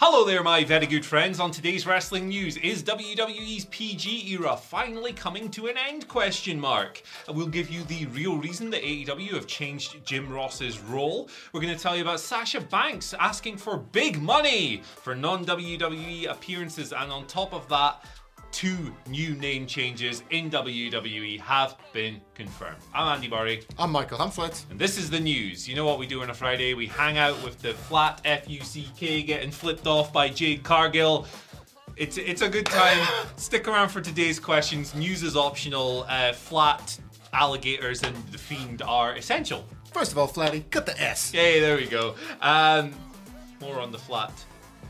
Hello there, my very good friends. On today's wrestling news, is WWE's PG era finally coming to an end? Question mark. We'll give you the real reason that AEW have changed Jim Ross's role. We're going to tell you about Sasha Banks asking for big money for non-WWE appearances, and on top of that, two new name changes in WWE have been confirmed. I'm Andy Murray. I'm Michael Hamflett. And this is the news. You know what we do on a Friday? We hang out with the flat F U C K getting flipped off by Jade Cargill. It's it's a good time. Stick around for today's questions. News is optional. Uh, flat alligators and the fiend are essential. First of all, Flatty, cut the S. Yay, there we go. Um, more on the flat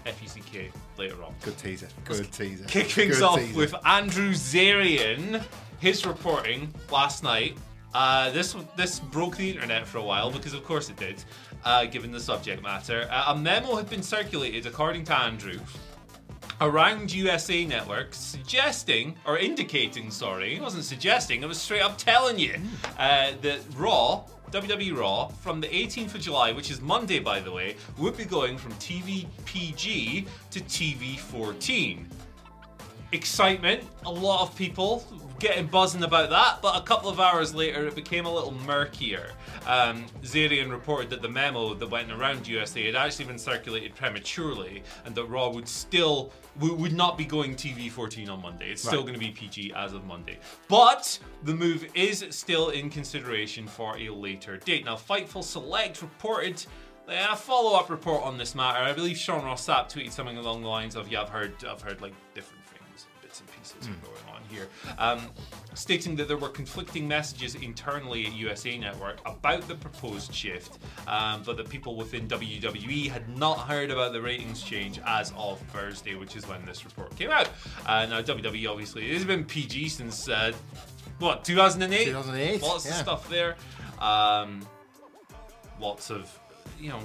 F U C K later on. Good teaser. Good teaser. Kick things Good off teaser. with Andrew Zarian. His reporting last night. Uh, this this broke the internet for a while because, of course, it did, uh, given the subject matter. Uh, a memo had been circulated, according to Andrew, around USA Network suggesting, or indicating, sorry, it wasn't suggesting, it was straight up telling you uh, that Raw, WWE Raw, from the 18th of July, which is Monday by the way, would be going from TV PG to TV 14 excitement. A lot of people getting buzzing about that, but a couple of hours later it became a little murkier. Um, Zarian reported that the memo that went around USA had actually been circulated prematurely, and that Raw would still would not be going TV 14 on Monday. It's still Right. going to be PG as of Monday, but the move is still in consideration for a later date. Now, Fightful Select reported. A follow-up report on this matter. I believe Sean Ross Sapp tweeted something along the lines of, "Yeah, I've heard, I've heard like different things, bits and pieces going on here," um, stating that there were conflicting messages internally at USA Network about the proposed shift, um, but that people within WWE had not heard about the ratings change as of Thursday, which is when this report came out. Uh, now, WWE obviously has been PG since uh, what 2008. 2008, Lots of stuff there. Um, lots of you know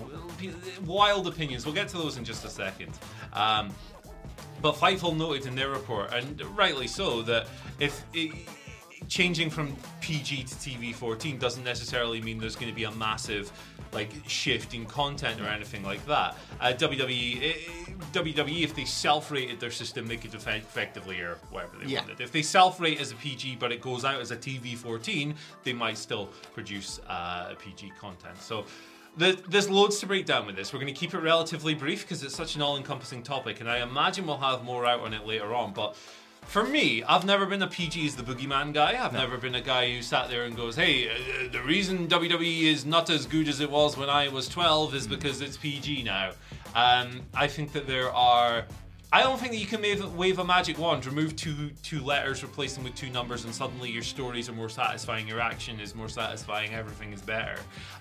wild opinions. We'll get to those in just a second. Um, but Fightful noted in their report, and rightly so, that if it, changing from PG to TV 14 doesn't necessarily mean there's going to be a massive like shift in content or anything like that. Uh, WWE, WWE, if they self-rated their system, they could effe- effectively or whatever they Yeah. wanted. If they self-rate as a PG, but it goes out as a TV 14, they might still produce uh, PG content. So. The, there's loads to break down with this. We're going to keep it relatively brief because it's such an all-encompassing topic, and I imagine we'll have more out on it later on. But for me, I've never been a PG as the boogeyman guy. I've never been a guy who sat there and goes, "Hey, uh, the reason WWE is not as good as it was when I was 12 is because it's PG now." Um, I think that there are. I don't think that you can wave, wave a magic wand, remove two two letters, replace them with two numbers, and suddenly your stories are more satisfying, your action is more satisfying, everything is better.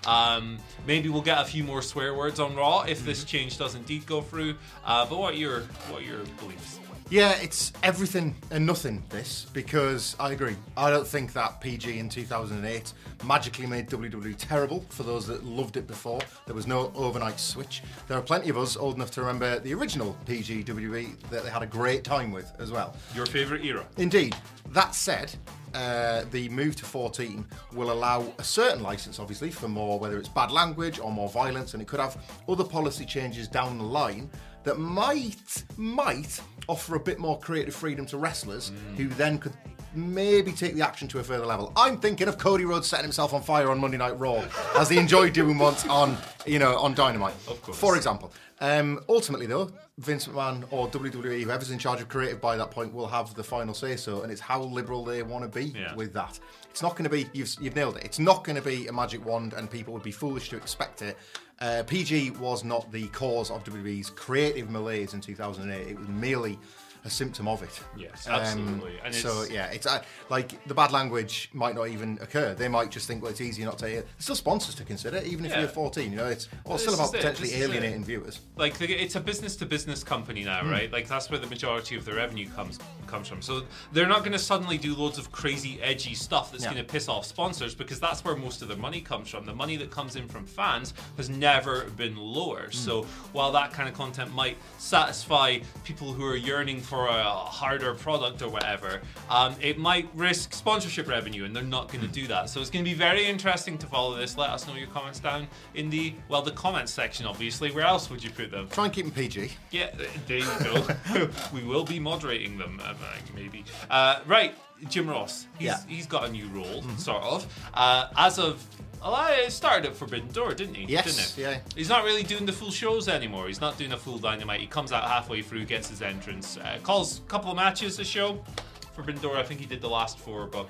Um, maybe we'll get a few more swear words on Raw if this change does indeed go through. Uh, but what are your what are your beliefs? Yeah, it's everything and nothing, this, because I agree. I don't think that PG in 2008 magically made WWE terrible for those that loved it before. There was no overnight switch. There are plenty of us old enough to remember the original PG WWE that they had a great time with as well. Your favorite era? Indeed. That said, uh, the move to 14 will allow a certain license, obviously, for more, whether it's bad language or more violence, and it could have other policy changes down the line that might might offer a bit more creative freedom to wrestlers who then could maybe take the action to a further level. I'm thinking of Cody Rhodes setting himself on fire on Monday Night Raw, as he enjoyed doing once on, you know, on Dynamite. Of course. For example. Um, ultimately, though, Vince McMahon or WWE, whoever's in charge of creative by that point, will have the final say so, and it's how liberal they want to be Yeah. with that. It's not going to be, you've, you've nailed it, it's not going to be a magic wand, and people would be foolish to expect it. Uh, PG was not the cause of WWE's creative malaise in 2008, it was merely a symptom of it. Yes, Um, absolutely. And so yeah, it's uh, like the bad language might not even occur. They might just think, well, it's easier not to hear. There's still sponsors to consider, even if Yeah. you're 14. You know, it's well, it's still about potentially it. alienating viewers. like it's a business to business company now, right? Like that's where the majority of the revenue comes comes from. So they're not going to suddenly do loads of crazy edgy stuff that's Yeah. going to piss off sponsors because that's where most of their money comes from. The money that comes in from fans has never been lower. So while that kind of content might satisfy people who are yearning for a harder product or whatever, um, it might risk sponsorship revenue, and they're not going to do that. So it's going to be very interesting to follow this. Let us know your comments down in the well, the comments section, obviously. Where else would you put them? Try and keep them PG. Yeah, there you go. we will be moderating them, uh, maybe. Uh, right, Jim Ross. He's, Yeah. he's got a new role, sort of. Uh, as of. I started at Forbidden Door, didn't he? Yes, Didn't it? yeah. He's not really doing the full shows anymore. He's not doing a full Dynamite. He comes out halfway through, gets his entrance, uh, calls a couple of matches a show. Forbidden Door, I think he did the last four, but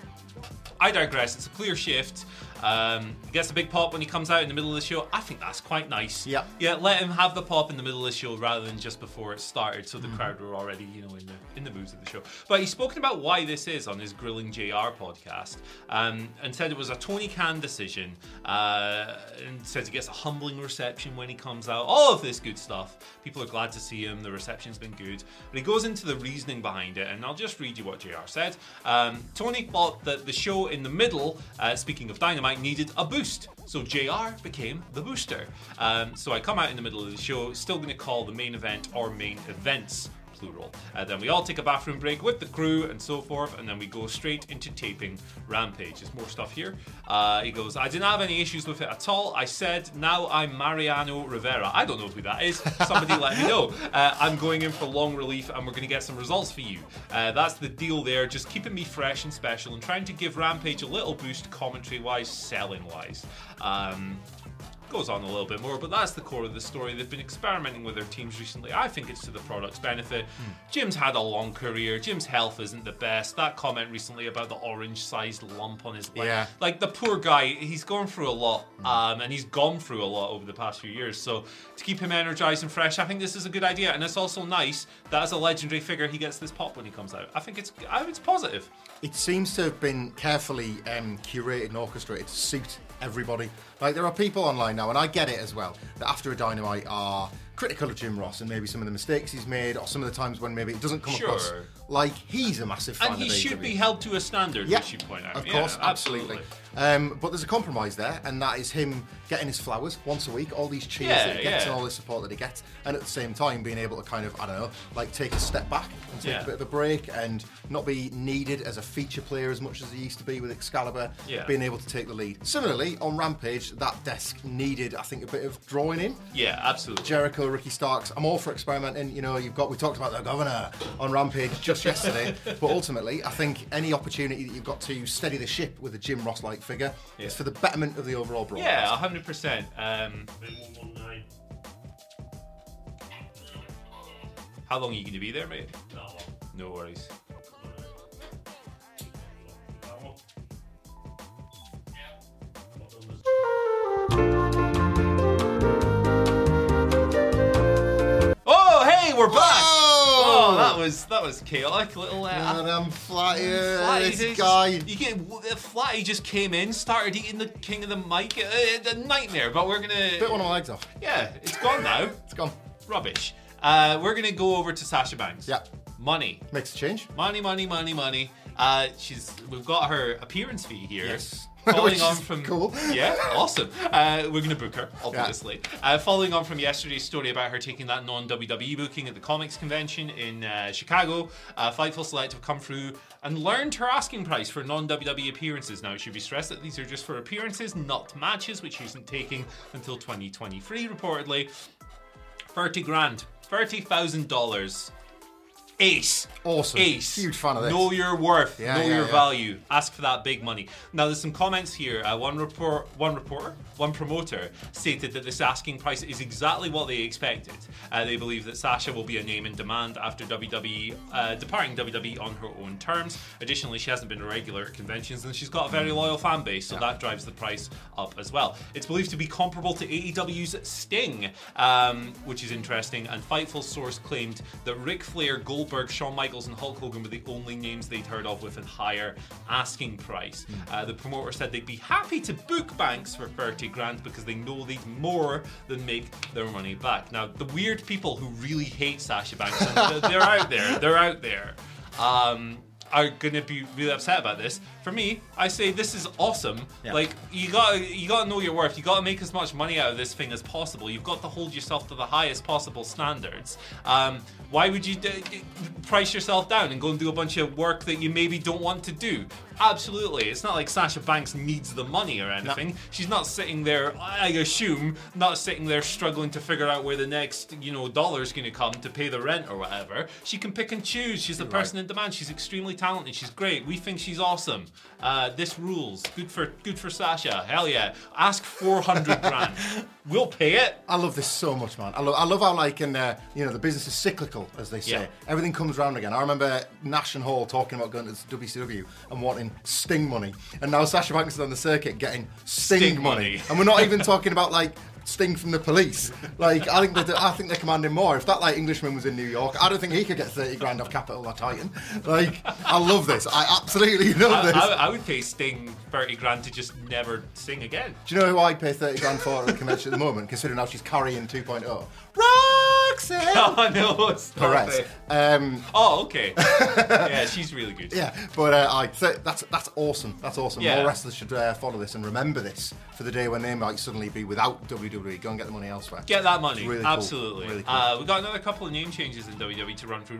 I digress. It's a clear shift. Um, he gets a big pop when he comes out in the middle of the show. I think that's quite nice. Yeah. Yeah, let him have the pop in the middle of the show rather than just before it started, so the Mm. crowd were already, you know, in the in the mood of the show. But he's spoken about why this is on his Grilling JR podcast, um, and said it was a Tony Khan decision, uh, and says he gets a humbling reception when he comes out. All of this good stuff. People are glad to see him. The reception's been good, but he goes into the reasoning behind it, and I'll just read you what JR said. Um, Tony thought that the show in the middle, uh, speaking of Dynamite, needed a boost. So JR became the booster. Um, so I come out in the middle of the show, still going to call the main event or main events plural. Uh, then we all take a bathroom break with the crew and so forth, and then we go straight into taping Rampage. There's more stuff here. Uh, he goes, I didn't have any issues with it at all. I said, now I'm Mariano Rivera. I don't know who that is. Somebody let me know. Uh, I'm going in for long relief, and we're going to get some results for you. Uh, that's the deal there. Just keeping me fresh and special, and trying to give Rampage a little boost commentary wise, selling wise. Um, goes on a little bit more, but that's the core of the story. They've been experimenting with their teams recently. I think it's to the product's benefit. Hmm. Jim's had a long career. Jim's health isn't the best. That comment recently about the orange-sized lump on his leg, Yeah. like the poor guy, he's gone through a lot, Hmm. um, and he's gone through a lot over the past few years. So to keep him energized and fresh, I think this is a good idea, and it's also nice that as a legendary figure, he gets this pop when he comes out. I think it's, I think it's positive. It seems to have been carefully um, curated and orchestrated to suit everybody. Like there are people online now, and I get it as well, that after a dynamite are critical of Jim Ross and maybe some of the mistakes he's made, or some of the times when maybe it doesn't come Sure. across like he's a massive fan And he should AEW. be held to a standard, Yeah, which you point out. of Yeah, course, absolutely. Um, but there's a compromise there, and that is him getting his flowers once a week, all these cheers Yeah, that he gets yeah. and all the support that he gets, and at the same time being able to kind of, I don't know, like take a step back and take Yeah. a bit of a break and not be needed as a feature player as much as he used to be with Excalibur, being able to take the lead. Similarly, on Rampage, that desk needed, I think, a bit of drawing in. Yeah, absolutely. Jericho, Ricky Starks. I'm all for experimenting. You know, you've got we talked about the governor on Rampage just yesterday, but ultimately, I think any opportunity that you've got to steady the ship with a Jim Ross-like figure Yeah. is for the betterment of the overall broadcast. Yeah, hundred percent. Um, how long are you going to be there, mate? No worries. Oh, hey, we're back. Whoa! That was that was chaotic. Little. Uh, And I'm flat here. Flatty this just- guy. You get Flatty just came in, started eating the king of the mic. Uh, a nightmare, but we're gonna. Bit one of my legs off. Yeah, it's gone now. It's gone. Rubbish. Uh, we're gonna go over to Sasha Banks. Yeah. Money, Makes a change. money, money, money, money. Uh, she's. We've got her appearance fee here. Yes. Following on from cool. yeah, awesome. Uh, we're gonna book her, obviously. Uh, following on from yesterday's story about her taking that non WWE booking at the comics convention in uh, Chicago, uh, Fightful Select have come through and learned her asking price for non WWE appearances. Now it should be stressed that these are just for appearances, not matches, which she isn't taking until 2023, reportedly. Thirty grand, thirty thousand dollars Ace. Awesome. Ace. Huge fan of this. Know your worth. Yeah, know yeah, your yeah. value. Ask for that big money. Now, there's some comments here. Uh, one report, one reporter, one promoter stated that this asking price is exactly what they expected. Uh, they believe that Sasha will be a name in demand after WWE uh, departing WWE on her own terms. Additionally, she hasn't been a regular at conventions and she's got a very loyal fan base, so that drives the price up as well. It's believed to be comparable to AEW's Sting, um, which is interesting. And Fightful source claimed that Ric Flair, Goldberg, Shawn Michaels, and Hulk Hogan were the only names they'd heard of with a higher asking price. Uh, the promoter said they'd be happy to book Banks for 30 grand because they know they'd more than make their money back. Now, the weird people who really hate Sasha Banks, they're out there, they're out there. Um, are gonna be really upset about this. For me, I say this is awesome. Yeah. Like you got you got to know your worth. You got to make as much money out of this thing as possible. You've got to hold yourself to the highest possible standards. Um, why would you d- d- price yourself down and go and do a bunch of work that you maybe don't want to do? Absolutely, it's not like Sasha Banks needs the money or anything. She's not sitting there, I assume, not sitting there struggling to figure out where the next you know dollar's going to come to pay the rent or whatever. She can pick and choose. She's the person in demand. She's extremely talented. She's great. We think she's awesome. Uh, this rules. Good for good for Sasha. Hell yeah. Ask four hundred grand. We'll pay it. I love this so much, man. I love, I love how like in uh, you know the business is cyclical, as they say. Yeah. Everything comes round again. I remember Nash and Hall talking about going to WCW and wanting Sting money, and now Sasha Banks is on the circuit getting Sting, Sting money. money. and we're not even talking about like. Sting from the police. Like I think that I think they're commanding more. If that like Englishman was in New York, I don't think he could get thirty grand off Capital or Titan. Like I love this. I absolutely love I, this. I, I would pay Sting thirty grand to just never sing again. Do you know who I'd pay 30 grand for at the convention at the moment, considering how she's carrying 2.0? Roxanne! Oh no, stop Perez. it. Um, Oh, okay. yeah, she's really good. yeah, but uh, I so that's that's awesome. That's awesome. Yeah. More wrestlers should uh, follow this and remember this for the day when they might suddenly be without WWE. Go and get the money elsewhere. Get that money. Really cool. Absolutely. Really cool. Uh, we got another couple of name changes in WWE to run through.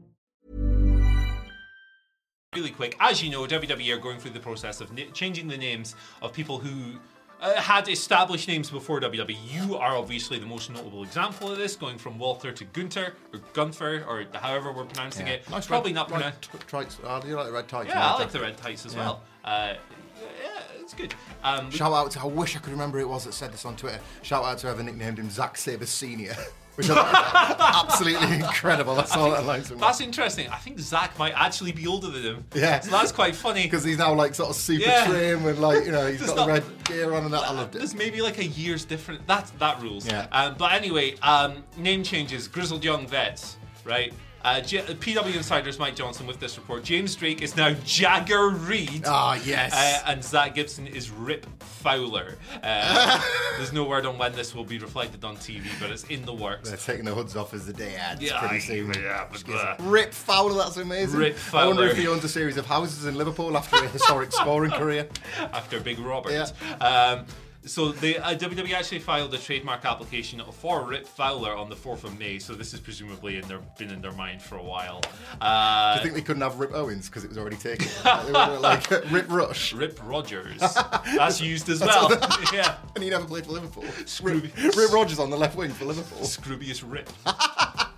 Really quick. As you know, WWE are going through the process of n- changing the names of people who uh, had established names before WWE. You are obviously the most notable example of this, going from Walter to Gunter or Gunther or however we're pronouncing it. Nice Probably red, not pronounced. t- tights. Uh, do you like the red tights? Yeah, I like the red tights as Yeah. well. Uh, yeah, it's good. Um, Shout out to, I wish I could remember who it was that said this on Twitter. Shout out to whoever nicknamed him Zack Sabre Senior, which absolutely incredible. That's all that likes him. that's interesting. I think Zack might actually be older than him. Yeah. so that's quite funny. because he's now like sort of super Yeah. trim and like you know he's got the red gear on and that. I loved it. There's maybe like a year's different. That that rules. Yeah. Um, but anyway, um, name changes. Grizzled young vets, right? Uh, J- PW Insider's Mike Johnson with this report. James Drake is now Jagger Reid. Ah, yes. Uh, and Zack Gibson is Rip Fowler. Uh, there's no word on when this will be reflected on TV, but it's in the works. They're taking the hoods off as the day adds Yeah, pretty soon. yeah, but, uh, Rip Fowler, that's amazing. Rip Fowler. I wonder if he owns a series of houses in Liverpool after a historic scoring career. after Big Robert. Yeah. Um, So the uh, WWE actually filed a trademark application for Rip Fowler on the 4th of May. So this is presumably in their been in their mind for a while. Uh, Do you think they couldn't have Rip Owens because it was already taken? like Rip Rush, Rip Rogers. That's used as well. yeah. and he never played for Liverpool. Scrooby- Rip, Rip Rogers on the left wing for Liverpool. Scroobius Rip.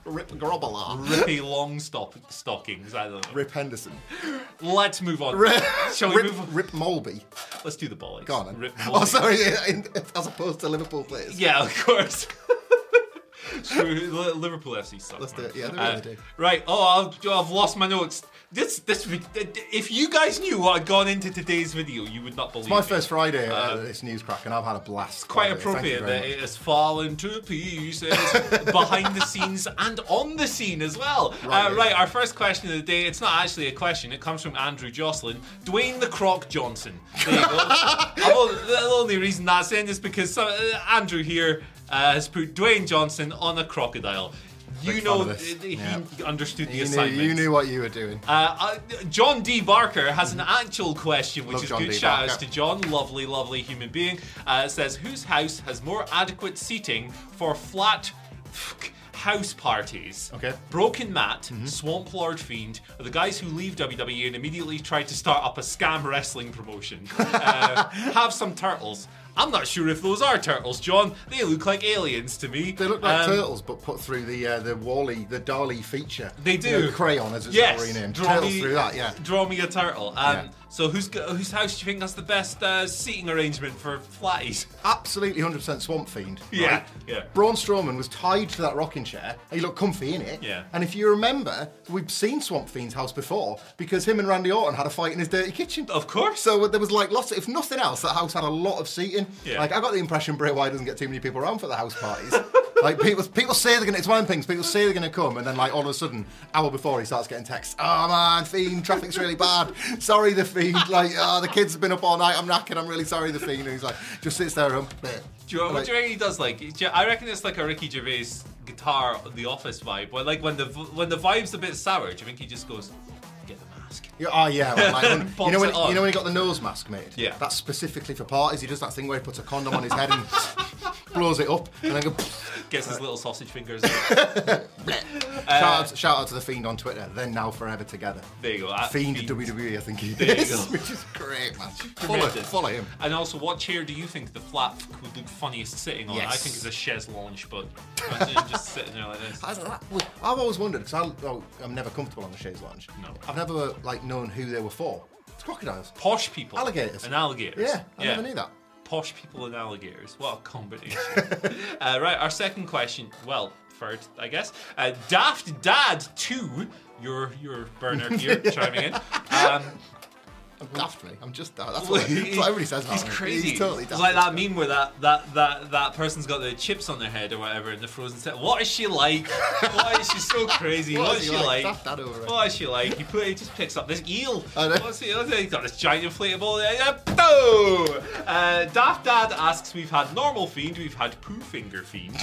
Rip Grobbler. Rippy long stop- stockings. I don't know. Rip Henderson. Let's move on. Rip, Shall we Rip, move on? Rip Molby. Let's do the bollocks. Go on then. Rip oh, sorry, in- as opposed to Liverpool players. Yeah, of course. Li- Liverpool FC suck. Let's do man. it. Yeah, they Uh, really do. Right. Oh, I've, I've lost my notes. This, this. If you guys knew what had gone into today's video, you would not believe. It's my me. first Friday Uh, at this news crack, and I've had a blast. Quite. Thank you appropriate that much. it has fallen to pieces behind the scenes and on the scene as well. Right, uh, yeah. right, our first question of the day. It's not actually a question. It comes from Andrew Jocelyn. Dwayne the Croc Johnson. There you go. Only- the only reason that's in is because some, uh, Andrew here uh, has put Dwayne Johnson on a crocodile. You know, fan of this. he understood the You knew, assignment. you knew what you were doing. Uh, uh, John D. Barker has an actual question, which Love is John good. D. Shout outs to John, lovely, lovely human being. Uh, says, Whose house has more adequate seating for flat house parties? Okay. Broken Matt, Mm-hmm. Swamp Lord Fiend, are the guys who leave WWE and immediately try to start up a scam wrestling promotion. Uh, have some turtles. I'm not sure if those are turtles, John. They look like aliens to me. They look like Um, turtles, but put through the uh, the Wally, the DALL-E feature. They You do. know, crayon, as it's yes. Draw Turtles me, through that, yeah. Draw me a turtle. Um, Yeah. So whose whose house do you think has the best uh, seating arrangement for flatties? Absolutely 100% Swamp Fiend. Yeah, right? yeah. Braun Strowman was tied to that rocking chair. He looked comfy in it. Yeah. And if you remember, we've seen Swamp Fiend's house before because him and Randy Orton had a fight in his dirty kitchen. Of course. So there was like lots. Of, if nothing else, that house had a lot of seating. Yeah. Like I got the impression Bray Wyatt doesn't get too many people around for the house parties. like people, people say they're gonna. It's one of the things. People say they're gonna come, and then like all of a sudden, hour before he starts getting texts. Oh man, Fiend, traffic's really bad. Sorry, the Fiend. Like oh, the kids have been up all night. I'm knackered. I'm really sorry, the Fiend. And he's like, just sits there. Um, Do you, what like, do you reckon he does? Like, I reckon it's like a Ricky Gervais guitar, The Office vibe. Where like when the when the vibe's a bit sour, do you think he just goes, "Get the mask"? Yeah, oh yeah, well, like, when- you know when you know when he got the nose mask made. Yeah. that's specifically for parties. He does that thing where he puts a condom on his head and blows it up, and then go. Gets his little sausage fingers. Uh, shout, out, shout out to the fiend on Twitter. Then now forever together. there you go. at Fiend, Fiend. WWE, I think he There you is, go. which is great, man. Follow, Tremendous. follow him. And also, what chair do you think the flat would look funniest sitting on? I Yes. think it's a chaise lounge, but imagine just sitting there like this. I don't know, I've always wondered because oh, I'm never comfortable on the chaise lounge. No. I've never like known who they were for. It's crocodiles. Posh people. Alligators. And alligators. Yeah, I never knew that. Posh people and alligators. What a combination. uh, right, our second question. Well, third, I guess. Uh, Daft Dad 2, your your burner here, chiming in. Um, I'm daft, mate. I'm just daft. That's what, that's what everybody says about He's me. crazy. He's totally It's daft. like that meme where that, that that that person's got the chips on their head or whatever in the frozen set. What is she like? Why is she so crazy? What what is is she like? like? Dad over. What is she like? He, put, he just picks up this eel. What's he, what's he, he's got this giant inflatable. Boom! Uh, Daft Dad asks, "We've had normal fiend, we've had poo finger fiend."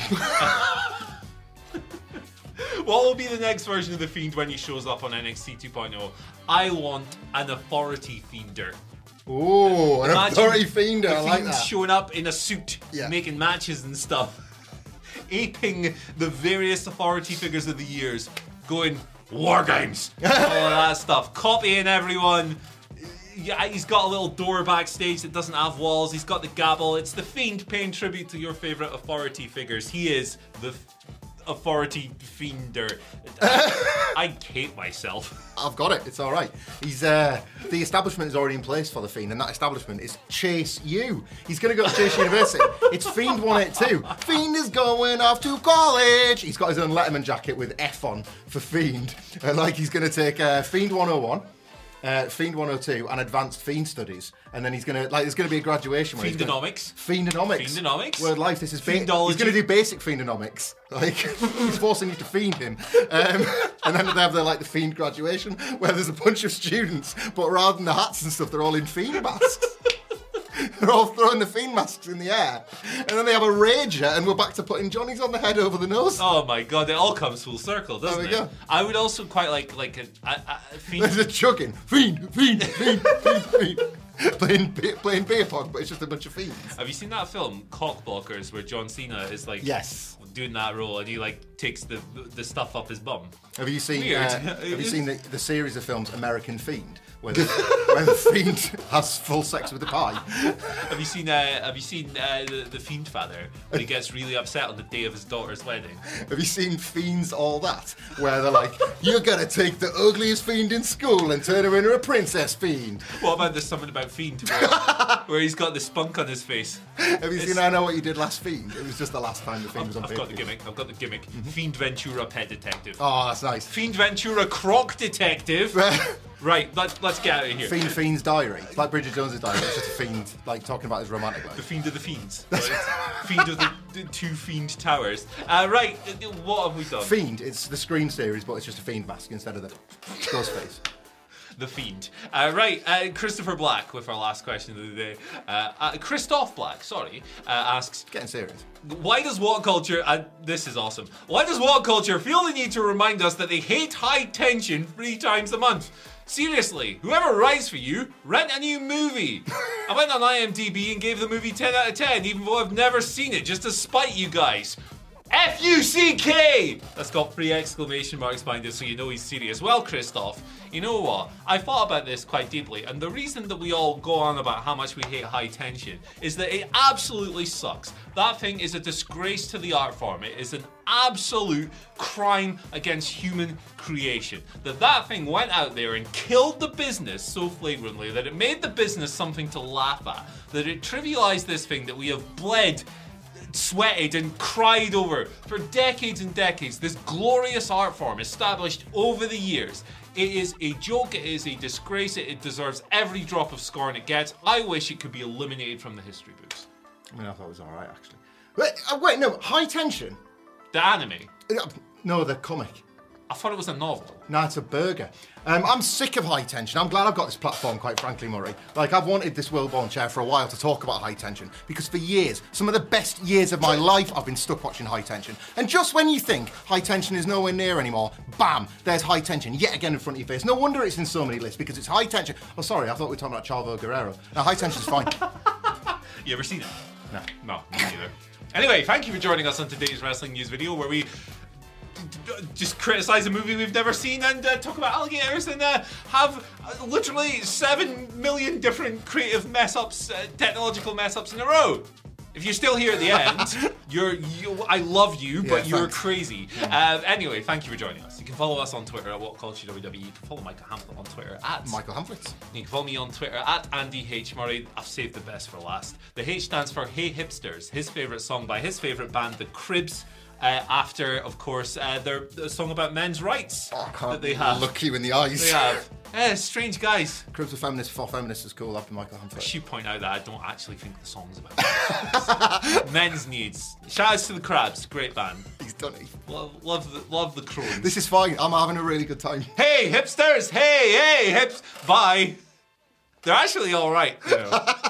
What will be the next version of the Fiend when he shows up on NXT 2.0? I want an authority fiender. Oh, an Imagine authority fiender. the I like that. showing up in a suit, Yeah. making matches and stuff, aping the various authority figures of the years, going war games, all of that stuff, copying everyone. Yeah, he's got a little door backstage that doesn't have walls. He's got the gabble. It's the Fiend paying tribute to your favorite authority figures. He is the authority fiender. I, I hate myself. I've got it. It's all right. He's uh, the establishment is already in place for the Fiend, and that establishment is Chase U. He's going to go to Chase University. It's Fiend 182. Fiend is going off to college. He's got his own Letterman jacket with F on for Fiend, and like he's going to take uh, Fiend 101. Uh, Fiend 102 and Advanced Fiend Studies, and then he's gonna like there's gonna be a graduation. where he's gonna- Fiendonomics. Fiendonomics. Fiendonomics. Word life. This is ba- Fiendology. He's going to do basic fiendonomics. Like he's forcing you to fiend him, um, and then they have the like the fiend graduation where there's a bunch of students, but rather than the hats and stuff, they're all in fiend masks. They're all throwing the fiend masks in the air, and then they have a rager, and we're back to putting Johnny's on the head over the nose. Oh my god, it all comes full circle, doesn't There we it? go. I would also quite like like a, a, a fiend. There's a chugging fiend, fiend, fiend, fiend, fiend. playing be- playing beer pong, but it's just a bunch of fiends. Have you seen that film Cock Blockers where John Cena is like Yes. doing that role and he like takes the the stuff up his bum? Have you seen? Weird. Uh, have you seen the, the series of films American Fiend, where the, where the fiend has full sex with the pie? Have you seen uh, Have you seen uh, the the Fiend Father when he gets really upset on the day of his daughter's wedding? Have you seen Fiends All That, where they're like, "You're gonna take the ugliest fiend in school and turn her into a princess fiend"? What about the something about Fiend where, where he's got the spunk on his face? Have you It's- seen I Know What You Did Last Fiend? It was just the last time the fiend was on fiend. I've got the gimmick. I've got the gimmick. Fiend Ventura Pet Detective. Oh, that's nice. Fiend Ventura Croc Detective. right, let's let's get out of here. Fiend Fiend's Diary. It's like Bridget Jones's diary. It's just a fiend, like talking about his romantic life. The. Fiend of the Fiends. Fiend of the, the two Fiend Towers. Uh, right, uh, what have we done? Fiend. It's the Scream series, but it's just a fiend mask instead of the ghost face. The Fiend. Uh, right, uh, Christopher Black with our last question of the day. Uh, uh, Christoph Black, sorry, uh, asks Getting serious. Why does what culture, and this is awesome, why does what culture feel the need to remind us that they hate high tension three times a month? Seriously, whoever writes for you, rent a new movie. I went on IMDb and gave the movie 10 out of 10, even though I've never seen it, just to spite you guys. F U C K! That's got three exclamation marks behind it, so you know he's serious. Well, Christoph, you know what? I thought about this quite deeply, and the reason that we all go on about how much we hate high tension is that it absolutely sucks. That thing is a disgrace to the art form. It is an absolute crime against human creation. That that thing went out there and killed the business so flagrantly that it made the business something to laugh at. That it trivialized this thing that we have bled sweated and cried over for decades and decades. This glorious art form established over the years. It is a joke, it is a disgrace, it, deserves every drop of scorn it gets. I wish it could be eliminated from the history books. I mean, I thought it was all right actually. Wait, uh, wait, no, high tension. The anime, Uh, No, the comic. I thought it was a novel. No, it's a burger. Um, I'm sick of high tension. I'm glad I've got this platform, quite frankly, Murray. Like, I've wanted this World chair for a while to talk about high tension because for years, some of the best years of my life, I've been stuck watching high tension. And just when you think high tension is nowhere near anymore, bam, there's high tension yet again in front of your face. No wonder it's in so many lists because it's high tension. Oh, sorry, I thought we were talking about Chavo Guerrero. No, high tension's fine. You ever seen it? No. No, me neither. Anyway, thank you for joining us on today's wrestling news video where we d- d- just criticize a movie we've never seen and uh, talk about alligators and uh, have uh, literally seven million different creative mess ups, uh, technological mess ups in a row. If you're still here at the end, you're you. I love you, but Yeah, you're thanks. crazy. Uh, anyway, thank you for joining us. You can follow us on Twitter at WhatCultureWWE. You can follow Michael Hamflett on Twitter at Michael Hamfletts. you can follow me on Twitter at Andy H. Murray. I've saved the best for last. The H stands for Hey Hipsters, his favourite song by his favourite band, The Cribs. Uh, after, of course, uh, their the song about men's rights Oh, I that they have. look you in the eyes. They have. Eh, strange guys. Cribs of Feminists for Feminists is cool after Michael I Hamflett. should point out that I don't actually think the song's about men's needs. Shout outs to the Crabs, great band. He's done it. Love, love the love the crones. This is fine. I'm having a really good time. hey hipsters, hey hey hips, bye. They're actually all right. You know.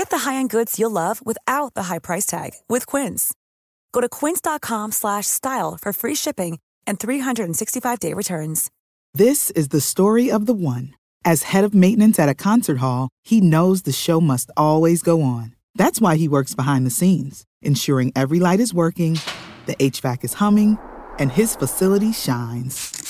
Get the high-end goods you'll love without the high price tag with Quince. Go to quince.com slash style for free shipping and 365-day returns. This is the story of the one. As head of maintenance at a concert hall, he knows the show must always go on. That's why he works behind the scenes, ensuring every light is working, the HVAC is humming, and his facility shines.